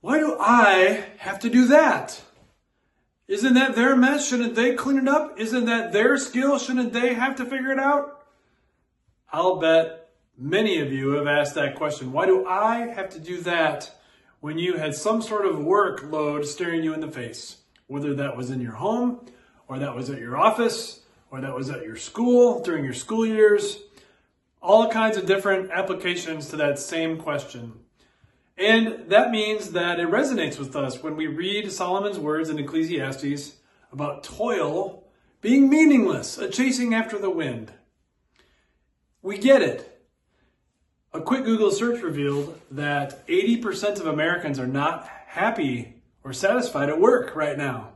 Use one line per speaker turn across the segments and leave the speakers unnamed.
why do I have to do that? Isn't that their mess? Shouldn't they clean it up? Isn't that their skill? Shouldn't they have to figure it out? I'll bet many of you have asked that question. Why do I have to do that when you had some sort of workload staring you in the face? Whether that was in your home, or that was at your office, or that was at your school during your school years. All kinds of different applications to that same question. And that means that it resonates with us when we read Solomon's words in Ecclesiastes about toil being meaningless, a chasing after the wind. We get it. A quick Google search revealed that 80% of Americans are not happy or satisfied at work right now.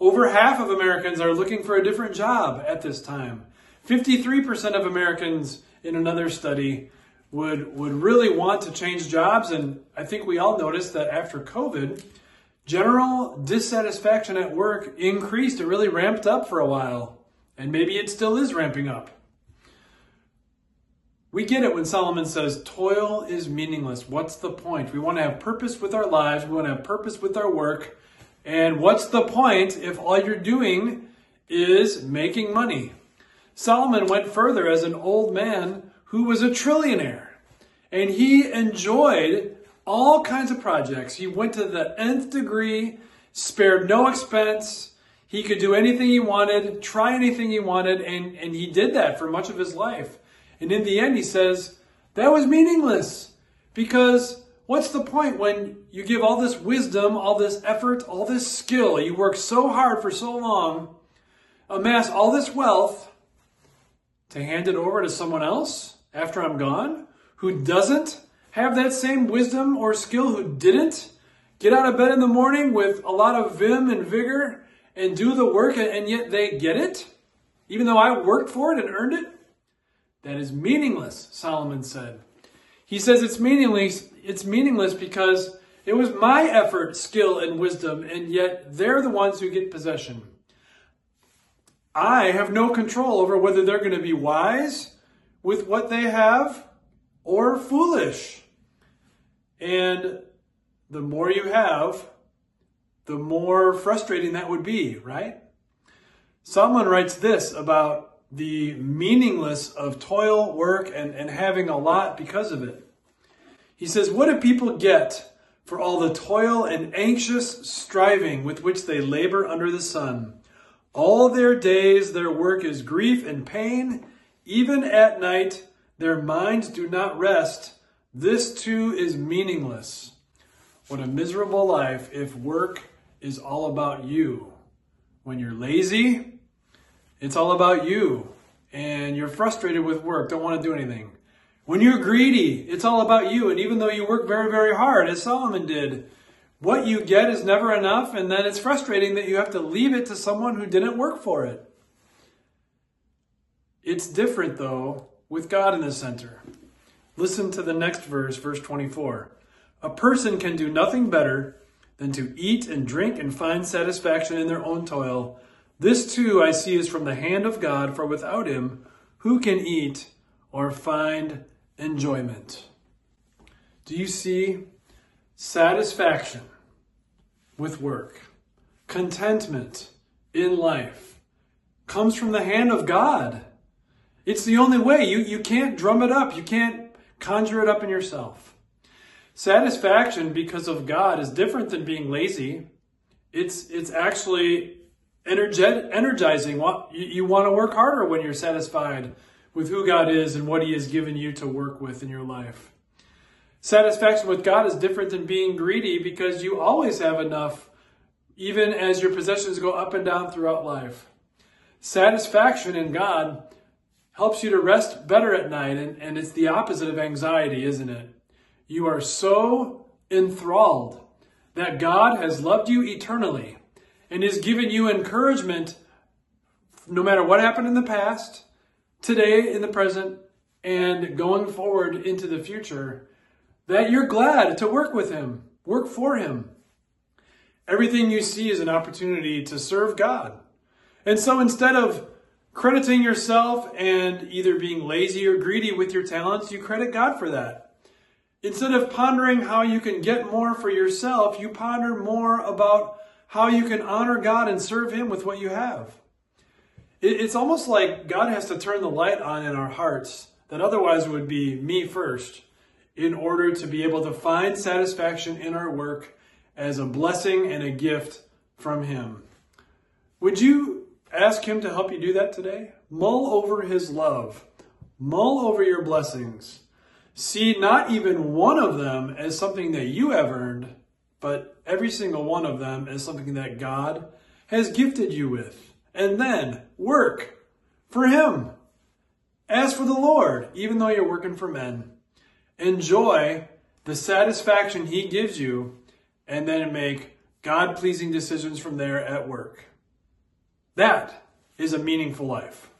Over half of Americans are looking for a different job at this time. 53% of Americans in another study would would really want to change jobs and I think we all noticed that after COVID general dissatisfaction at work increased. It really ramped up for a while and maybe it still is ramping up. We get it when Solomon says toil is meaningless. What's the point? We want to have purpose with our lives we want to have purpose with our work and what's the point if all you're doing is making money? Solomon went further as an old man who was a trillionaire. And he enjoyed all kinds of projects. He went to the nth degree, spared no expense. He could do anything he wanted, try anything he wanted, and, and he did that for much of his life. And in the end, he says, that was meaningless because what's the point when you give all this wisdom, all this effort, all this skill, you work so hard for so long, amass all this wealth to hand it over to someone else? After I'm gone who doesn't have that same wisdom or skill, who didn't get out of bed in the morning with a lot of vim and vigor and do the work, and yet they get it, even though I worked for it and earned it? That is meaningless, Solomon said. He says it's meaningless, it's meaningless because it was my effort, skill, and wisdom, and yet they're the ones who get possession. I have no control over whether they're going to be wise with what they have or foolish. And the more you have, the more frustrating that would be, right? Someone writes this about the meaningless of toil, work, and, and having a lot because of it. He says, What do people get for all the toil and anxious striving with which they labor under the sun? All their days their work is grief and pain even at night, their minds do not rest. This too is meaningless. What a miserable life if work is all about you. When you're lazy, it's all about you. And you're frustrated with work, don't want to do anything. When you're greedy, it's all about you. And even though you work very, very hard, as Solomon did, what you get is never enough. And then it's frustrating that you have to leave it to someone who didn't work for it. It's different, though, with God in the center. Listen to the next verse, verse 24. A person can do nothing better than to eat and drink and find satisfaction in their own toil. This too I see is from the hand of God, for without him, who can eat or find enjoyment? Do you see satisfaction with work, contentment in life comes from the hand of God? It's the only way. You, you can't drum it up. You can't conjure it up in yourself. Satisfaction because of God is different than being lazy. It's, it's actually energet, energizing. You, you want to work harder when you're satisfied with who God is and what He has given you to work with in your life. Satisfaction with God is different than being greedy because you always have enough, even as your possessions go up and down throughout life. Satisfaction in God helps you to rest better at night. And, and it's the opposite of anxiety, isn't it? You are so enthralled that God has loved you eternally and has given you encouragement no matter what happened in the past, today, in the present, and going forward into the future, that you're glad to work with Him, work for Him. Everything you see is an opportunity to serve God. And so instead of crediting yourself and either being lazy or greedy with your talents, you credit God for that. Instead of pondering how you can get more for yourself, you ponder more about how you can honor God and serve Him with what you have. It's almost like God has to turn the light on in our hearts that otherwise would be me first in order to be able to find satisfaction in our work as a blessing and a gift from Him. Would you ask Him to help you do that today? Mull over His love, mull over your blessings. See not even one of them as something that you have earned, but every single one of them as something that God has gifted you with. And then work for Him. As for the Lord, even though you're working for men, enjoy the satisfaction He gives you and then make God pleasing decisions from there at work. That is a meaningful life.